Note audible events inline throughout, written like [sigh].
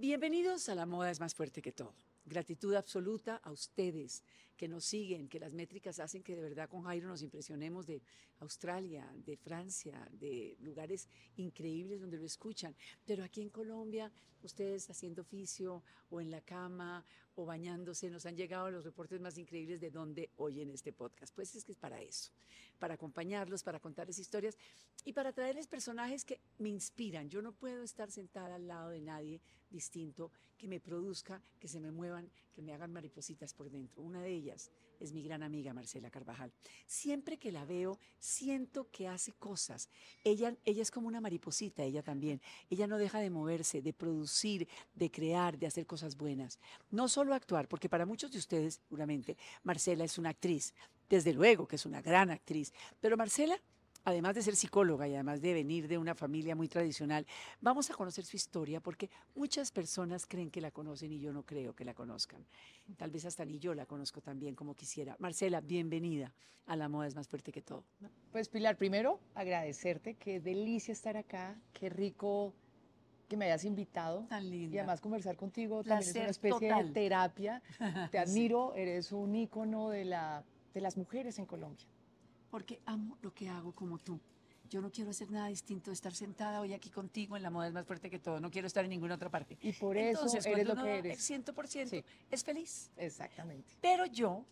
Bienvenidos a La Moda es más fuerte que todo. Gratitud absoluta a ustedes que nos siguen, que las métricas hacen que de verdad con Jairo nos impresionemos de Australia, de Francia, de lugares increíbles donde lo escuchan. Pero aquí en Colombia, ustedes haciendo oficio o en la cama o bañándose, nos han llegado los reportes más increíbles de dónde oyen este podcast. Pues es que es para eso, para acompañarlos, para contarles historias y para traerles personajes que me inspiran. Yo no puedo estar sentada al lado de nadie distinto que me produzca, que se me muevan, que me hagan maripositas por dentro. Una de ellas es mi gran amiga Marcela Carvajal. Siempre que la veo, siento que hace cosas. Ella, ella es como una mariposita, ella también. Ella no deja de moverse, de producir, de crear, de hacer cosas buenas. No solo actuar, porque para muchos de ustedes, seguramente, Marcela es una actriz. Desde luego que es una gran actriz. Pero Marcela además de ser psicóloga y además de venir de una familia muy tradicional, vamos a conocer su historia porque muchas personas creen que la conocen y yo no creo que la conozcan. Tal vez hasta ni yo la conozco tan bien como quisiera. Marcela, bienvenida a La Moda es más fuerte que todo. Pues Pilar, primero agradecerte, qué delicia estar acá, qué rico que me hayas invitado. Tan linda. Y además conversar contigo Placer también es una especie total. de terapia. Te [laughs] admiro, eres un ícono de, la, de las mujeres en Colombia. Porque amo lo que hago como tú. Yo no quiero hacer nada distinto de estar sentada hoy aquí contigo en La Moda es más fuerte que todo. No quiero estar en ninguna otra parte. Y por eso Entonces, eres lo que eres. Es 100%, Sí. es feliz. Exactamente. Pero yo,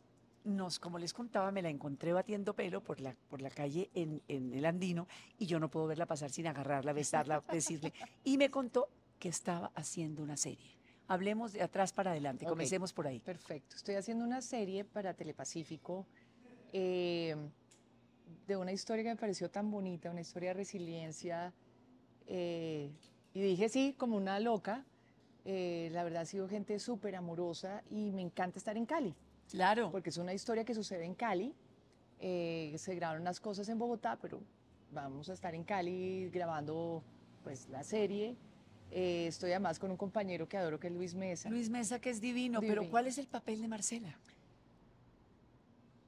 nos, como les contaba, me la encontré batiendo pelo por la, por la calle en, en el Andino y yo no puedo verla pasar sin agarrarla, besarla, [laughs] decirle. Y me contó que estaba haciendo una serie. Hablemos de atrás para adelante, comencemos por ahí. Perfecto. Estoy haciendo una serie para Telepacífico eh, de una historia que me pareció tan bonita, una historia de resiliencia. eh, y dije sí, como una loca. Eh, la verdad ha sido gente súper amorosa y me encanta estar en Cali, Claro. porque es una historia que sucede en Cali. Eh, se grabaron unas cosas en Bogotá, pero vamos a estar en Cali grabando pues la serie. Eh, estoy además con un compañero que adoro, que es Luis Mesa. Luis Mesa, que es divino, pero Divino. ¿cuál es el papel de Marcela?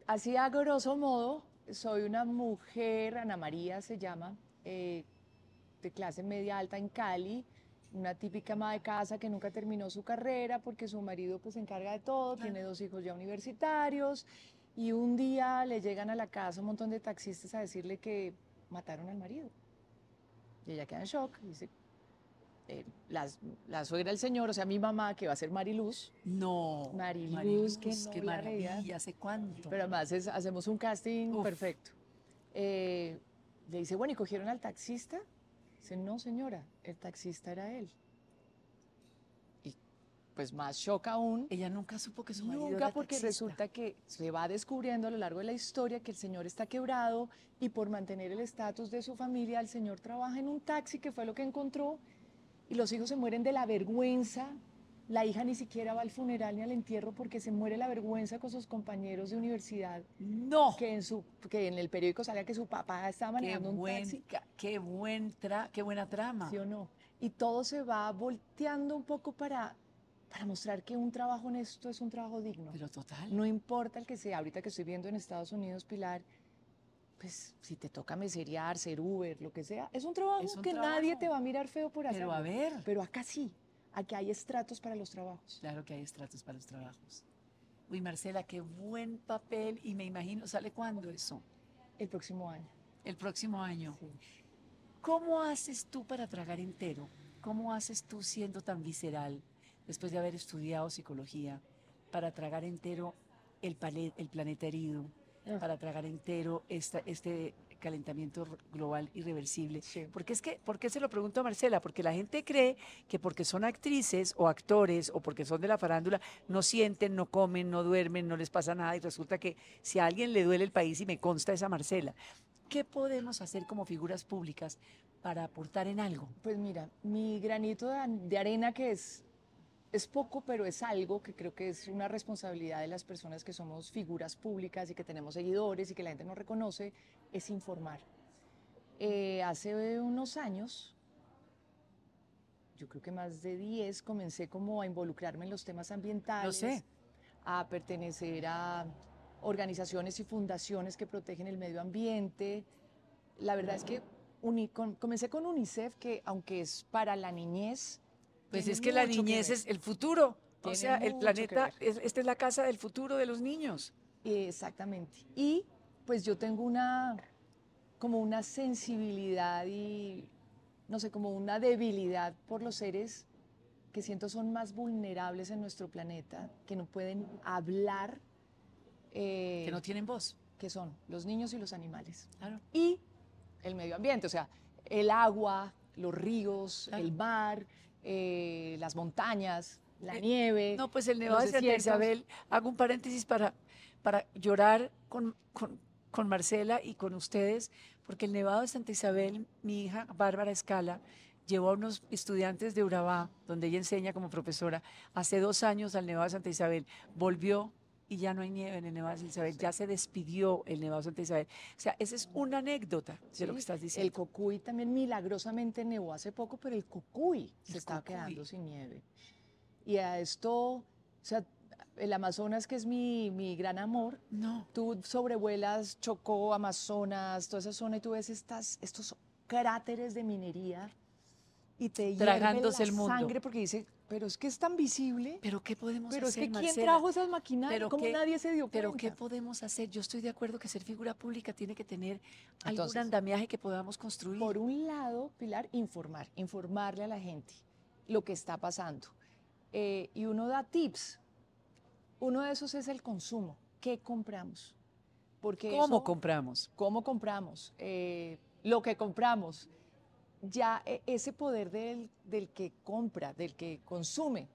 Así a grosso modo, soy una mujer, Ana María se llama, eh, de clase media alta en Cali, una típica ama de casa que nunca terminó su carrera porque su marido pues se encarga de todo, tiene dos hijos ya universitarios y un día le llegan a la casa un montón de taxistas a decirle que mataron al marido. Y ella queda en shock, dice, eh, las- la suegra del señor, o sea, mi mamá, que va a ser Mariluz, No. Mariluz, qué qué novela real. maravilla, ¿hace cuánto? pero además es- hacemos un casting Uf. perfecto. Eh, le dice, bueno, ¿y cogieron al taxista? Dice, no, señora, el taxista era él. Y pues más shock aún. Ella nunca supo que su marido Nunca era porque taxista. resulta que se va descubriendo a lo largo de la historia que el señor está quebrado y por mantener el estatus de su familia, el señor trabaja en un taxi, que fue lo que encontró, y los hijos se mueren de la vergüenza. La hija ni siquiera va al funeral ni al entierro porque se muere la vergüenza con sus compañeros de universidad No. que en su que en el periódico salga que su papá estaba Qué, manejando un buen, taxi, qué, buen tra- qué buena trama. ¿sí o no? Y todo se va volteando un poco para, para mostrar que un trabajo honesto es un trabajo digno. Pero total. No importa el que sea, ahorita que estoy viendo en Estados Unidos, Pilar, pues si te toca meserear, ser Uber, lo que sea, es un trabajo Es un que trabajo. nadie te va a mirar feo por hacerlo. Pero a ver. Pero acá sí, aquí hay estratos para los trabajos. Claro que hay estratos para los trabajos. Uy, Marcela, qué buen papel. Y me imagino, ¿sale cuándo eso? El próximo año. El próximo año. Sí. ¿Cómo haces tú para tragar entero? ¿Cómo haces tú siendo tan visceral, después de haber estudiado psicología, para tragar entero el, planeta herido. Para tragar entero esta, este calentamiento global irreversible? Sí. Porque es que, ¿Por qué se lo pregunto a Marcela? Porque la gente cree que porque son actrices o actores o porque son de la farándula, no sienten, no comen, no duermen, no les pasa nada y resulta que si a alguien le duele el país y me consta esa Marcela, ¿qué podemos hacer como figuras públicas para aportar en algo? Pues mira, mi granito de arena que es, es poco, pero es algo que creo que es una responsabilidad de las personas que somos figuras públicas y que tenemos seguidores y que la gente nos reconoce, es informar. Eh, hace unos años, yo creo que más de 10, comencé como a involucrarme en los temas ambientales. sé. A pertenecer a organizaciones y fundaciones que protegen el medio ambiente. La verdad es que uni- comencé con UNICEF, que aunque es para la niñez, Pues tiene es que la que niñez es el futuro. O sea, el planeta, es- esta es la casa del futuro de los niños. Exactamente. Y pues yo tengo una, como una sensibilidad y, no sé, como una debilidad por los seres que siento son más vulnerables en nuestro planeta, que no pueden hablar, eh, Que no tienen voz. que son los niños y los animales. Claro. Y el medio ambiente, o sea, el agua, los ríos, Claro. el mar, eh, las montañas, la Eh, nieve. No, pues el Nevado de Santa. Isabel, hago un paréntesis para, para llorar con, con- con Marcela y con ustedes, porque el Nevado de Santa Isabel, mi hija Bárbara Escala, llevó a unos estudiantes de Urabá, donde ella enseña como profesora, hace dos años al Nevado de Santa Isabel, volvió y ya no hay nieve en el Nevado de Santa Isabel, ya se despidió el Nevado de Santa Isabel. O sea, esa es una anécdota de lo que Sí, estás El diciendo. Cocuy también milagrosamente nevó hace poco, pero el Cocuy se El estaba Cocuy. quedando sin nieve. Y a esto, o sea, el Amazonas, que es mi, mi gran amor, No, tú sobrevuelas Chocó, Amazonas, toda esa zona y tú ves estas, estos cráteres de minería y te Tragándose la el mundo. sangre porque dice, pero es que es tan visible, pero ¿qué podemos pero es hacer, que ¿quién Marcela? trajo esas maquinarias? Pero ¿Cómo qué- nadie se dio Pero cuenta? ¿qué podemos hacer? Yo estoy de acuerdo que ser figura pública tiene que tener algún Entonces, andamiaje que podamos construir. Por un lado, Pilar, informar, informarle a la gente lo que está pasando. Eh, y uno da tips. Uno de esos es el consumo. ¿Qué compramos? Porque ¿Cómo eso- compramos? ¿Cómo compramos? Eh, lo que compramos. Ya eh, ese poder del, del que compra, del que consume,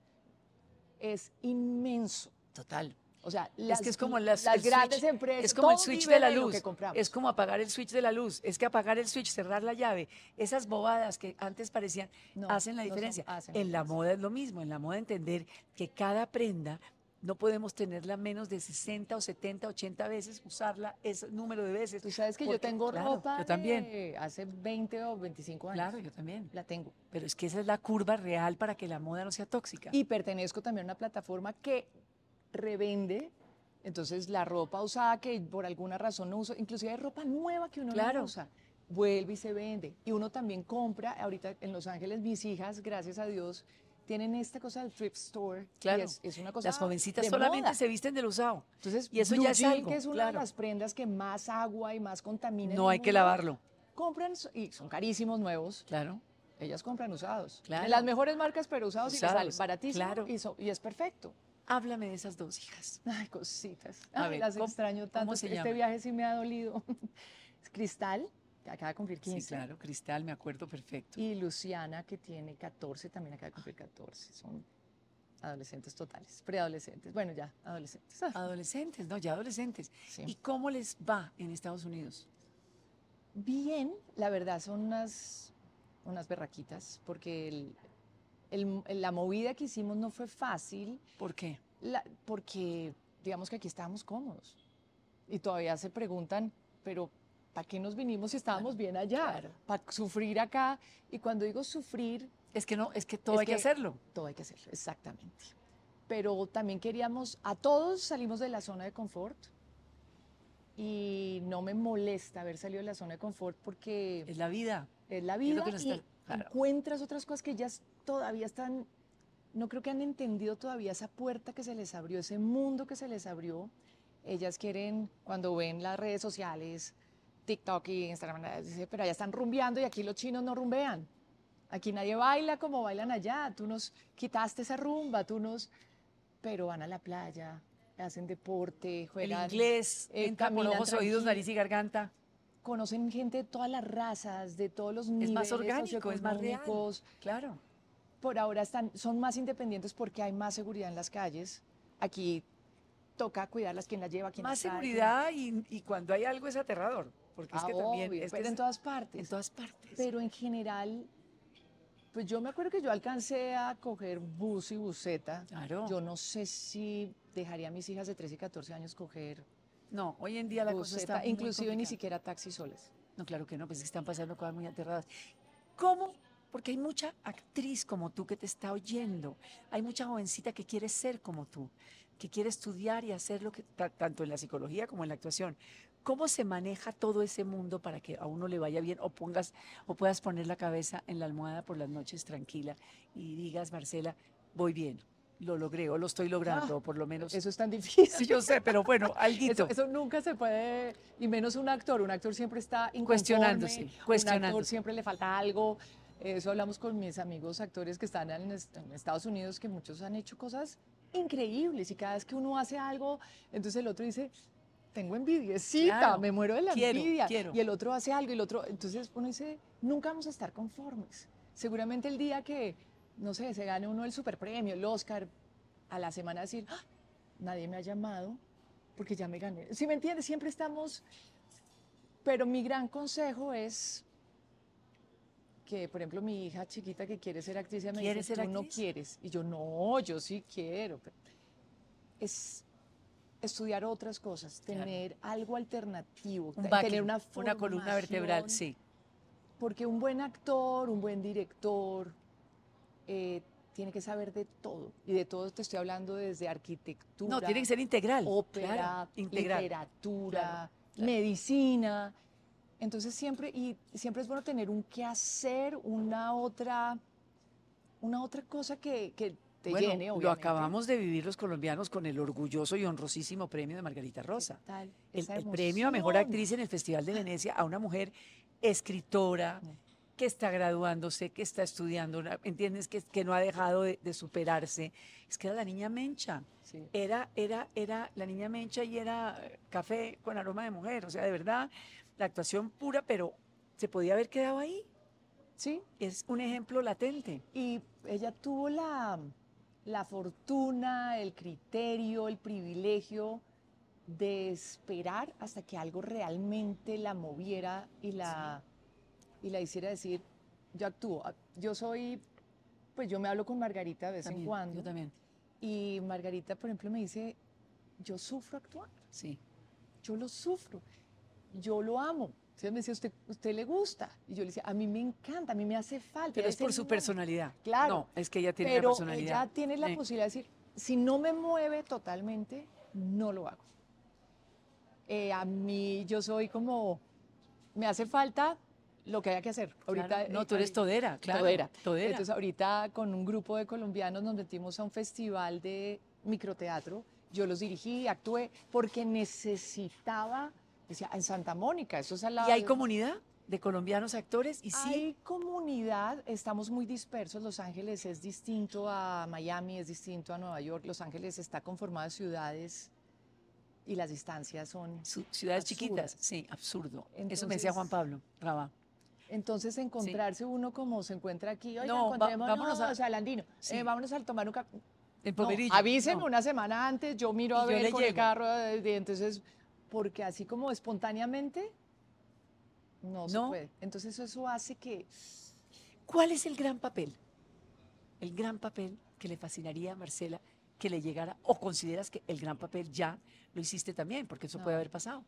es inmenso. Total. O sea, es las, que es como las, grandes switch, empresas. Es como el switch de la luz. Es como apagar el switch de la luz. Es que apagar el switch, cerrar la llave, esas bobadas que antes parecían, No, hacen la no son- diferencia. hacen en la moda es lo mismo. En la moda entender que cada prenda no podemos tenerla menos de 60 o 70, 80 veces, usarla ese número de veces. Tú sabes que yo porque- tengo claro, ropa yo también. de hace 20 o 25 años. Claro, yo también. La tengo. Pero es que esa es la curva real para que la moda no sea tóxica. Y pertenezco también a una plataforma que revende. Entonces, la ropa usada que por alguna razón no uso, inclusive hay ropa nueva que uno Claro. no usa, vuelve y se vende. Y uno también compra, ahorita en Los Ángeles, mis hijas, gracias a Dios, tienen esta cosa del thrift store. y Claro. es, es una cosa Las jovencitas de solamente moda. se visten del usado. Entonces, y eso blue ya es algo, que es una claro. de las prendas que más agua y más contamina. No hay que lavarlo. Compran, y son carísimos nuevos, Claro. ellas compran usados. Claro. De las mejores marcas, pero usados, y les sale Usados, baratísimo claro. y, so- y es perfecto. Háblame de esas dos hijas. Ay, cositas. A Ay, ver, las ¿cómo- extraño tanto. este llaman? viaje sí me ha dolido. [laughs] Cristal, acaba de cumplir 15. Sí, claro, Cristal, me acuerdo perfecto. Y Luciana, que tiene 14, también acaba de cumplir 14. Son adolescentes totales, preadolescentes. Bueno, ya, adolescentes. [laughs] Adolescentes, no, ya adolescentes. sí. ¿Y cómo les va en Estados Unidos? Bien, la verdad son unas, unas berraquitas, porque el- el- la movida que hicimos no fue fácil, ¿Por qué? la- porque digamos que aquí estábamos cómodos. Y todavía se preguntan, pero ¿para qué nos vinimos si estábamos bien allá? claro. Para sufrir acá. Y cuando digo sufrir, Es que no, es que todo Es hay que que- hacerlo. todo hay que hacerlo, exactamente. Pero también queríamos, a todos salimos de la zona de confort. Y no me molesta haber salido de la zona de confort porque Es la vida. es la lo vida que nos y está- claro. encuentras otras cosas que ellas todavía están, no creo que han entendido todavía esa puerta que se les abrió, ese mundo que se les abrió. Ellas quieren, cuando ven las redes sociales, TikTok y Instagram, dice, pero allá están rumbeando y aquí los chinos no rumbean. Aquí nadie baila como bailan allá. Tú nos quitaste esa rumba, tú nos... Pero van a la playa, hacen deporte, El juegan... inglés, eh, entra por ojos, oídos, nariz y garganta. conocen gente de todas las razas, de todos los niveles Es más orgánico, es más real. Claro. Por ahora están, son más independientes porque hay más seguridad en las calles. Aquí toca cuidarlas, quién las lleva, quién Más las quién- seguridad y, y cuando hay algo es aterrador. Porque es Ah, que también. obvio, es que pero es en todas partes. en todas partes. Pero en general, pues yo me acuerdo que yo alcancé a coger bus y buseta. Claro. Yo no sé si dejaría a mis hijas de 13 y 14 años coger no, hoy en día la cosa está. buseta, muy inclusive ni siquiera taxi soles. No, claro que no, pues es que están pasando cosas muy aterradas. ¿Cómo? Porque hay mucha actriz como tú que te está oyendo. Hay mucha jovencita que quiere ser como tú, que quiere estudiar y hacer lo que, ta- tanto en la psicología como en la actuación. ¿Cómo se maneja todo ese mundo para que a uno le vaya bien o pongas o puedas poner la cabeza en la almohada por las noches tranquila y digas, Marcela, voy bien, lo logré o lo estoy logrando, Ah, o por lo menos. Eso es tan difícil. [laughs] Yo sé, pero bueno, [laughs] alguito. Eso, eso nunca se puede, y menos un actor. Un actor siempre está inconforme, Cuestionándose, Un actor cuestionándose. siempre le falta algo. Eso hablamos con mis amigos actores que están en, est- en Estados Unidos, que muchos han hecho cosas increíbles y cada vez que uno hace algo, entonces el otro dice, tengo envidiecita, Claro, me muero de la quiero, envidia. quiero. Y el otro hace algo y el otro, entonces uno dice, nunca vamos a estar conformes. Seguramente el día que, no sé, se gane uno el superpremio, el Oscar, a la semana decir, "Ah, nadie me ha llamado porque ya me gané. Si me entiendes, siempre estamos, pero mi gran consejo es que, por ejemplo, mi hija chiquita que quiere ser actriz, ella me ¿Quiere dice, ser tú no actriz? quieres. Y yo, no, yo sí quiero. Es estudiar otras cosas, Claro. tener algo alternativo, Un tener una, una columna vertebral, sí. Porque un buen actor, un buen director, eh, tiene que saber de todo. Y de todo te estoy hablando desde arquitectura, No, tiene que ser integral. ópera, claro, integral. literatura, claro. medicina. Entonces siempre, y siempre es bueno tener un qué hacer, una otra, una otra cosa que, que te Bueno, llene, lo acabamos de vivir los colombianos con el orgulloso y honrosísimo premio de Margarita Rosa. ¿Qué tal El, premio a mejor actriz en el Festival de Venecia a una mujer escritora [laughs] que está graduándose, que está estudiando, ¿entiendes? Que, que no ha dejado de, de superarse. Es que era la niña Mencha. Sí. Era, era, era la niña Mencha y era café con aroma de mujer. O sea, de verdad, la actuación pura, pero se podía haber quedado ahí. Sí, Es un ejemplo latente. Y ella tuvo la, la fortuna, el criterio, el privilegio de esperar hasta que algo realmente la moviera y la, y la hiciera decir, yo actúo. Ah, Yo soy, pues yo me hablo con Margarita de vez También, en cuando. Yo también, Y Margarita, por ejemplo, me dice, yo sufro actuar, sí. yo lo sufro, yo lo amo. Entonces me decía, ¿usted, usted le gusta? Y yo le decía, a mí me encanta, a mí me hace falta. Pero es por su personalidad. Claro, No, es que ella tiene pero una personalidad. ella tiene la Sí. posibilidad de decir, si no me mueve totalmente, no lo hago. Eh, a mí yo soy como, me hace falta lo que haya que hacer. Ahorita, Claro, no, eh, tú eres todera, claro. todera. todera. Entonces ahorita con un grupo de colombianos nos metimos a un festival de microteatro. Yo los dirigí, actué, porque necesitaba, decía, en Santa Mónica, eso es al lado ¿Y hay de- comunidad de colombianos actores? Y sí, hay comunidad, estamos muy dispersos. Los Ángeles es distinto a Miami, es distinto a Nueva York. Los Ángeles está conformado de ciudades y las distancias son. su- ciudades absurdas. chiquitas. Sí, absurdo. Eso me decía Entonces- Juan Pablo Rabá. Entonces, encontrarse uno como se encuentra aquí, oiga, No, va- encontrémonos, vámonos a- o sea, al Andino, Sí. eh, vámonos a tomar un café. En No, avísenme una semana antes, yo miro Y a yo ver le con el llego. carro, eh, de- entonces, porque así como espontáneamente, no, se No. puede. Entonces, eso hace que ¿Cuál es el gran papel? El gran papel que le fascinaría a Marcela que le llegara, o consideras que el gran papel ya lo hiciste también, porque eso puede No. haber pasado.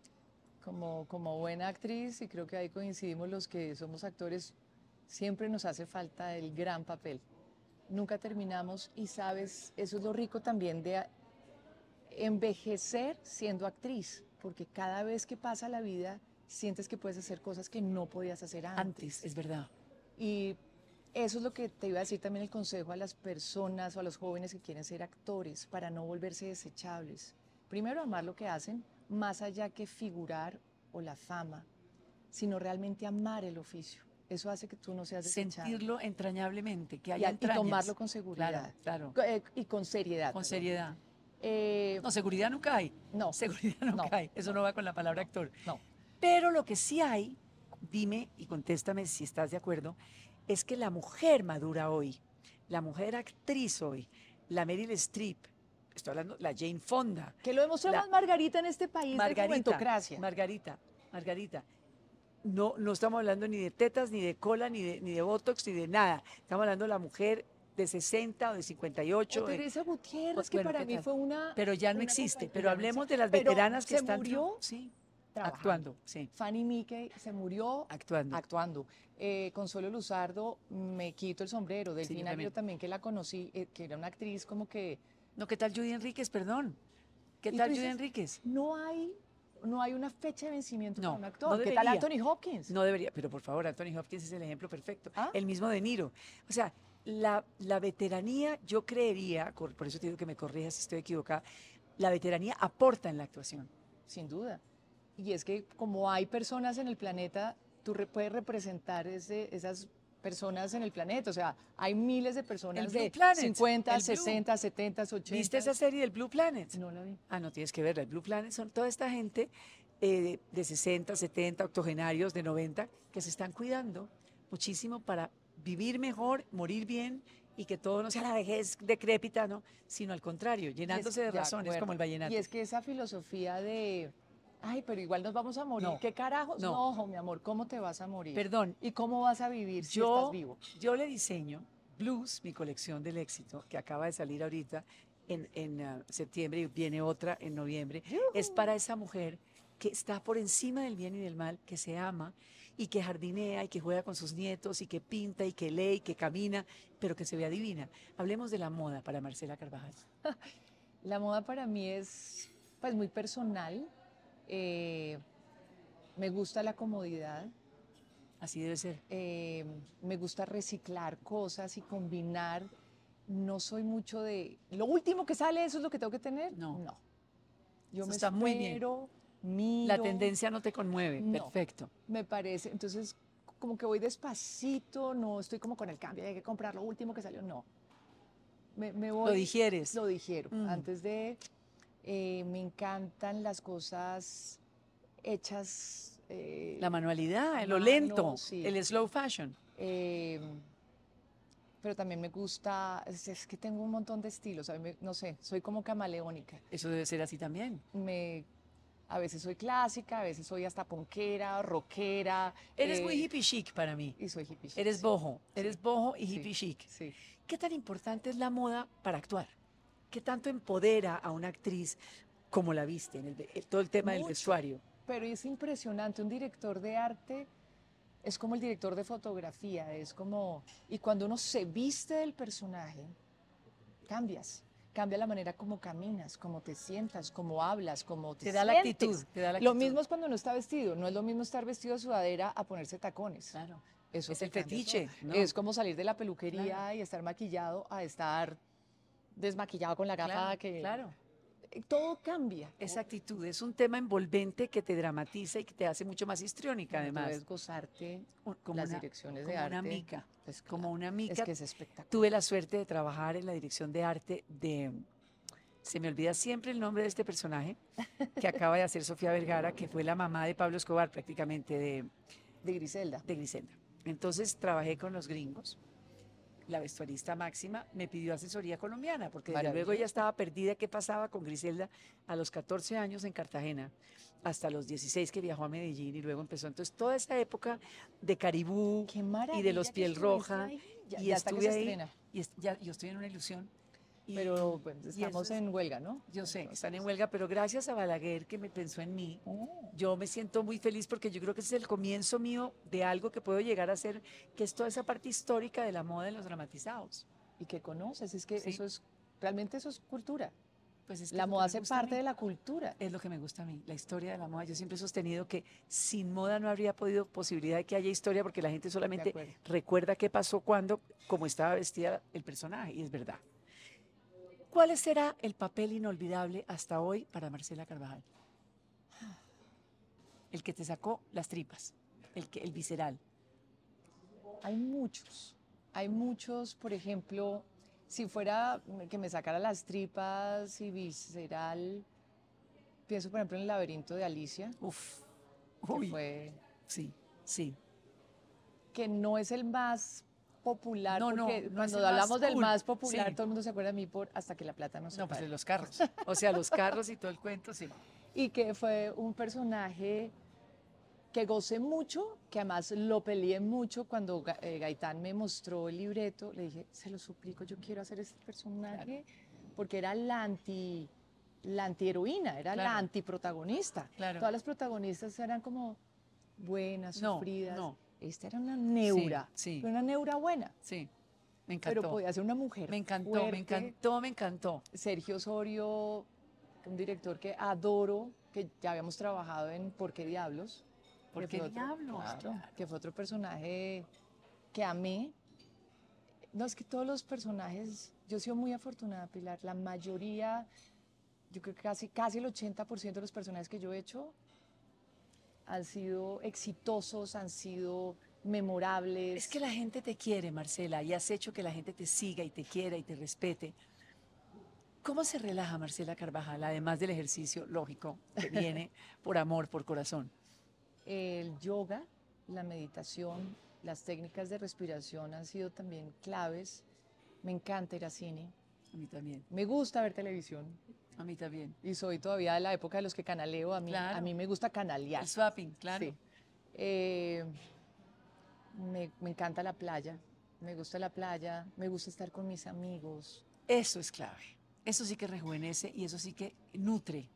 como, como buena actriz, y creo que ahí coincidimos los que somos actores, siempre nos hace falta el gran papel. Nunca terminamos y sabes, eso es lo rico también de envejecer siendo actriz, porque cada vez que pasa la vida sientes que puedes hacer cosas que no podías hacer antes. Antes, es verdad. Y eso es lo que te iba a decir también el consejo a las personas o a los jóvenes que quieren ser actores para no volverse desechables. Primero, amar lo que hacen, más allá que figurar o la fama, sino realmente amar el oficio. Eso hace que tú no seas desechable. Sentirlo entrañablemente, que y, haya y entrañas. tomarlo con seguridad. Claro, claro. Eh, y con seriedad. Con perdón. seriedad. Eh, No, seguridad nunca hay. no, Seguridad nunca No, hay. Eso no va con la palabra actor. no. Pero lo que sí hay, dime y contéstame si estás de acuerdo, es que la mujer madura hoy, la mujer actriz hoy, la Meryl Streep, estoy hablando, la Jane Fonda, Que lo demostró más Margarita en este país de Margarita, Juventucracia. Margarita, Margarita. No, no estamos hablando ni de tetas, ni de cola, ni de, ni de botox, ni de nada. Estamos hablando de la mujer de 60 o de 58. O eh, Teresa Gutiérrez, pues, que bueno, para ¿qué mí fue una. pero ya no existe. Pero hablemos de las veteranas que se están murió sí, trabajando. actuando, sí, Fanny Mickey se murió actuando. actuando. Eh, Consuelo Luzardo, me quito el sombrero. yo Delfina también. yo también que la conocí, eh, que era una actriz como que No, ¿qué tal Judy Enríquez? Perdón. ¿Qué tal Judy Enríquez? no hay no hay una fecha de vencimiento No, para un no actor. ¿Qué tal. Anthony Hopkins? No debería, pero por favor, Anthony Hopkins es el ejemplo perfecto. ¿Ah? El mismo De Niro. O sea, la, la veteranía, yo creería, por eso te digo que me corrijas si estoy equivocada, la veteranía aporta en la actuación. Sin duda. Y es que como hay personas en el planeta, tú re- puedes representar ese- esas personas en el planeta. O sea, hay miles de personas de Planet, 50, el Blue. 60, 70, 80. ¿Viste esa serie del Blue Planet? No la vi. Ah, no tienes que verla. El Blue Planet son toda esta gente eh, de 60, 70, octogenarios, de 90, que se están cuidando muchísimo para vivir mejor, morir bien y que todo no sea la vejez decrépita, ¿no? Sino al contrario, llenándose de, razones como el vallenato. Y es que esa filosofía de, ay, pero igual nos vamos a morir. No, ¿Qué carajos? no. No, mi amor, ¿cómo te vas a morir? Perdón, ¿Y cómo vas a vivir si yo, estás vivo? yo le diseño Blues, mi colección del éxito, que acaba de salir ahorita en, en, ah, septiembre y viene otra en noviembre, es para esa mujer que está por encima del bien y del mal, que se ama y que jardinea y que juega con sus nietos y que pinta y que lee y que camina, pero que se vea divina. Hablemos de la moda para Marcela Carvajal. [laughs] La moda para mí es pues muy personal. eh, me gusta la comodidad. Así debe ser. eh, me gusta reciclar cosas y combinar. No soy mucho de lo último que sale, eso es lo que tengo que tener. No. Yo Eso me está muy bien. Miro, La tendencia no te conmueve. No. Perfecto. me parece. Entonces, como que voy despacito, no estoy como con el cambio, hay que comprar lo último que salió, no. Me, me voy, Lo digieres. Lo digiero. Mm. Antes de, eh, me encantan las cosas hechas. eh, La manualidad, lo mano, lento, sí. el slow fashion. eh, pero también me gusta, es, es que tengo un montón de estilos, a mí me- no sé, soy como camaleónica. Eso debe ser así también. Me, a veces soy clásica, a veces soy hasta ponquera, rockera. Eres eh, muy hippie chic para mí. Y soy hippie. chic, Eres sí, boho, eres boho y sí, hippie chic. Sí. ¿Qué tan importante es la moda para actuar? ¿Qué tanto empodera a una actriz como la viste en el ve- todo el tema del Mucho. vestuario? Pero es impresionante, un director de arte es como el director de fotografía, es como, y cuando uno se viste del personaje, cambias, cambia la manera como caminas, como te sientas, como hablas, como te, Te da la actitud, te da la Lo actitud. mismo es cuando uno está vestido, no es lo mismo estar vestido de sudadera a ponerse tacones. Claro. Eso Es el fetiche. ¿no? Es como salir de la peluquería Claro. y estar maquillado a estar desmaquillado con la gafa Claro, que... claro. Todo cambia. Esa actitud es un tema envolvente que te dramatiza y que te hace mucho más histriónica, además. debes gozarte Como las una, direcciones de como una arte, mica. pues, como una mica. Es que es espectacular. Tuve la suerte de trabajar en la dirección de arte de. Se me olvida siempre el nombre de este personaje que acaba de hacer Sofía Vergara, que fue la mamá de Pablo Escobar, prácticamente de, De Griselda. de Griselda. Entonces trabajé con los gringos. La vestuarista máxima me pidió asesoría colombiana, porque desde luego ella estaba perdida qué pasaba con Griselda a los 14 años en Cartagena, hasta los 16 que viajó a Medellín y luego empezó. Entonces toda esa época de Caribú y de los piel roja. Ya, y ya estuve ahí, y es- ya, yo estoy en una ilusión. Y- Pero pues, estamos es- en huelga, ¿no? Yo sé, Entonces, están en huelga, pero gracias a Balaguer que me pensó en mí, oh, yo me siento muy feliz porque yo creo que ese es el comienzo mío de algo que puedo llegar a ser, que es toda esa parte histórica de la moda de los dramatizados. Y que conoces, es que Sí. eso es, realmente eso es cultura. Pues es que La moda hace parte de la cultura. Es lo que me gusta a mí, la historia de la moda. Yo siempre he sostenido que sin moda no habría podido posibilidad de que haya historia porque la gente solamente recuerda qué pasó cuando, cómo estaba vestida el personaje, y es verdad. ¿Cuál será el papel inolvidable hasta hoy para Marcela Carvajal? El que te sacó las tripas, el, que, el visceral. Hay muchos, hay muchos, por ejemplo, si fuera que me sacara las tripas y visceral, pienso por ejemplo en el laberinto de Alicia, Uf, que uy, fue sí, sí. que no es el más popular, No, no, porque no cuando hablamos del cool, más popular, sí. todo el mundo se acuerda de mí por hasta que la plata no se No, pues de los carros. O sea, los carros y todo el cuento, sí. [laughs] Y que fue un personaje que gocé mucho, que además lo peleé mucho cuando eh, Gaitán me mostró el libreto, le dije, se lo suplico, yo quiero hacer este personaje, porque era la anti la antiheroína, era la Claro. antiprotagonista. Claro. Todas las protagonistas eran como buenas, No, sufridas. no. Esta era una neura, sí. una neura buena, Sí, me encantó. pero podía ser una mujer me encantó, fuerte. me encantó, me encantó. Sergio Osorio, un director que adoro, que ya habíamos trabajado en ¿Por qué Diablos? ¿Por qué otro- diablos? claro, Claro. que fue otro personaje que amé. No, es que todos los personajes, yo he sido muy afortunada, Pilar. La mayoría, yo creo que casi, casi el 80% de los personajes que yo he hecho han sido exitosos, han sido memorables. Es que la gente te quiere, Marcela, y has hecho que la gente te siga y te quiera y te respete. ¿Cómo se relaja Marcela Carvajal, además del ejercicio lógico que viene [laughs] por amor, por corazón? El yoga, la meditación, las técnicas de respiración han sido también claves. Me encanta ir a cine. A mí también, Me gusta ver televisión. A mí también. Y soy todavía de la época de los que canaleo. A mí, Claro. a mí me gusta canalear. El swapping, claro. Sí. Eh, me, me encanta la playa. Me gusta la playa. Me gusta estar con mis amigos. Eso es clave. Eso sí que rejuvenece y eso sí que nutre.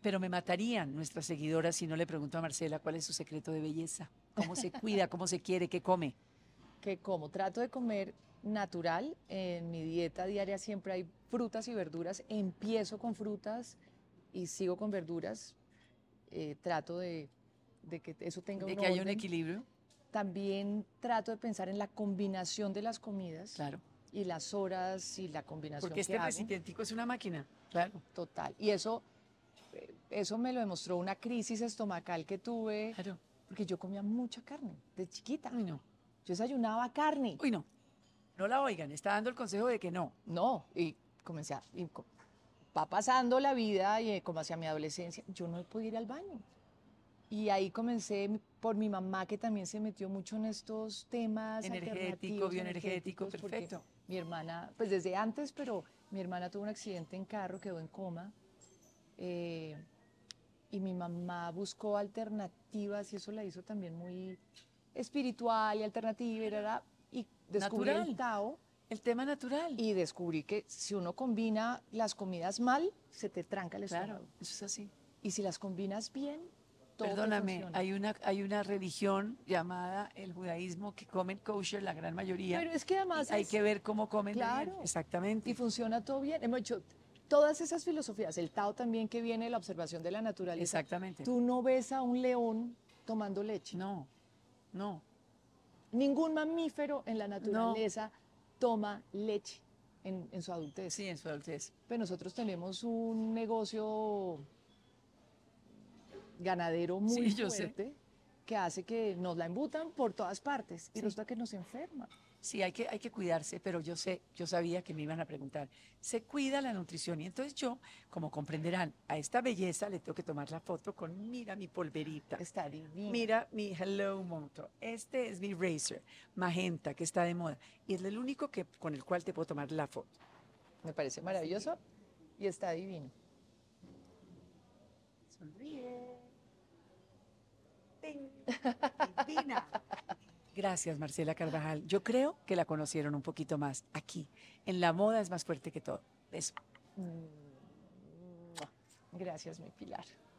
Pero me matarían nuestras seguidoras si no le pregunto a Marcela cuál es su secreto de belleza. ¿Cómo se cuida? ¿Cómo se quiere? ¿Qué come? [laughs] que como trato de comer natural, en mi dieta diaria siempre hay frutas y verduras. Empiezo con frutas y sigo con verduras. Eh, trato de, de que eso tenga De un que haya un orden. equilibrio. También trato de pensar en la combinación de las comidas Claro. y las horas y la combinación Porque que este recipientico es una máquina. Claro. Total. Y eso, eh, eso me lo demostró una crisis estomacal que tuve, Claro. porque yo comía mucha carne de chiquita. Uy, no. Yo desayunaba carne. Uy, no. No la oigan. Está dando el consejo de que no. No, y comencé a... y va pasando la vida y eh, como hacia mi adolescencia, yo no podía ir al baño. Y ahí comencé por mi mamá que también se metió mucho en estos temas Energético, bioenergético, perfecto. Mi hermana, pues desde antes, pero mi hermana tuvo un accidente en carro, quedó en coma. eh, y mi mamá buscó alternativas y eso la hizo también muy espiritual y alternativa y, y descubrí Natural. el Tao El tema natural. y descubrí que si uno combina las comidas mal, se te tranca el claro, estómago. eso es así. Y si las combinas bien, todo Perdóname, funciona. hay una, hay una religión llamada el judaísmo que comen kosher la gran mayoría. Pero es que además y hay es- que ver cómo comen bien. Claro. Exactamente. y funciona todo bien. Hemos hecho todas esas filosofías, el Tao también que viene de la observación de la naturaleza. Exactamente. Tú no ves a un león tomando leche. No, no. Ningún mamífero en la naturaleza toma leche en, en su adultez. Sí, en su adultez. Pero nosotros tenemos un negocio ganadero muy Sí, fuerte que hace que nos la embutan por todas partes y Sí. resulta que nos enferma. Sí, hay que, hay que cuidarse, pero yo sé, yo sabía que me iban a preguntar. Se cuida la nutrición y entonces yo, como comprenderán, a esta belleza le tengo que tomar la foto con, mira mi polverita, Está divino. mira mi Hello Moto, este es mi Racer, magenta, que está de moda, y es el único que, con el cual te puedo tomar la foto. Me parece maravilloso y está divino. Sonríe. Ting. Divina. [laughs] Gracias, Marcela Carvajal. Yo creo que la conocieron un poquito más aquí. En la moda es más fuerte que todo. Eso. Mm, Gracias, mi Pilar.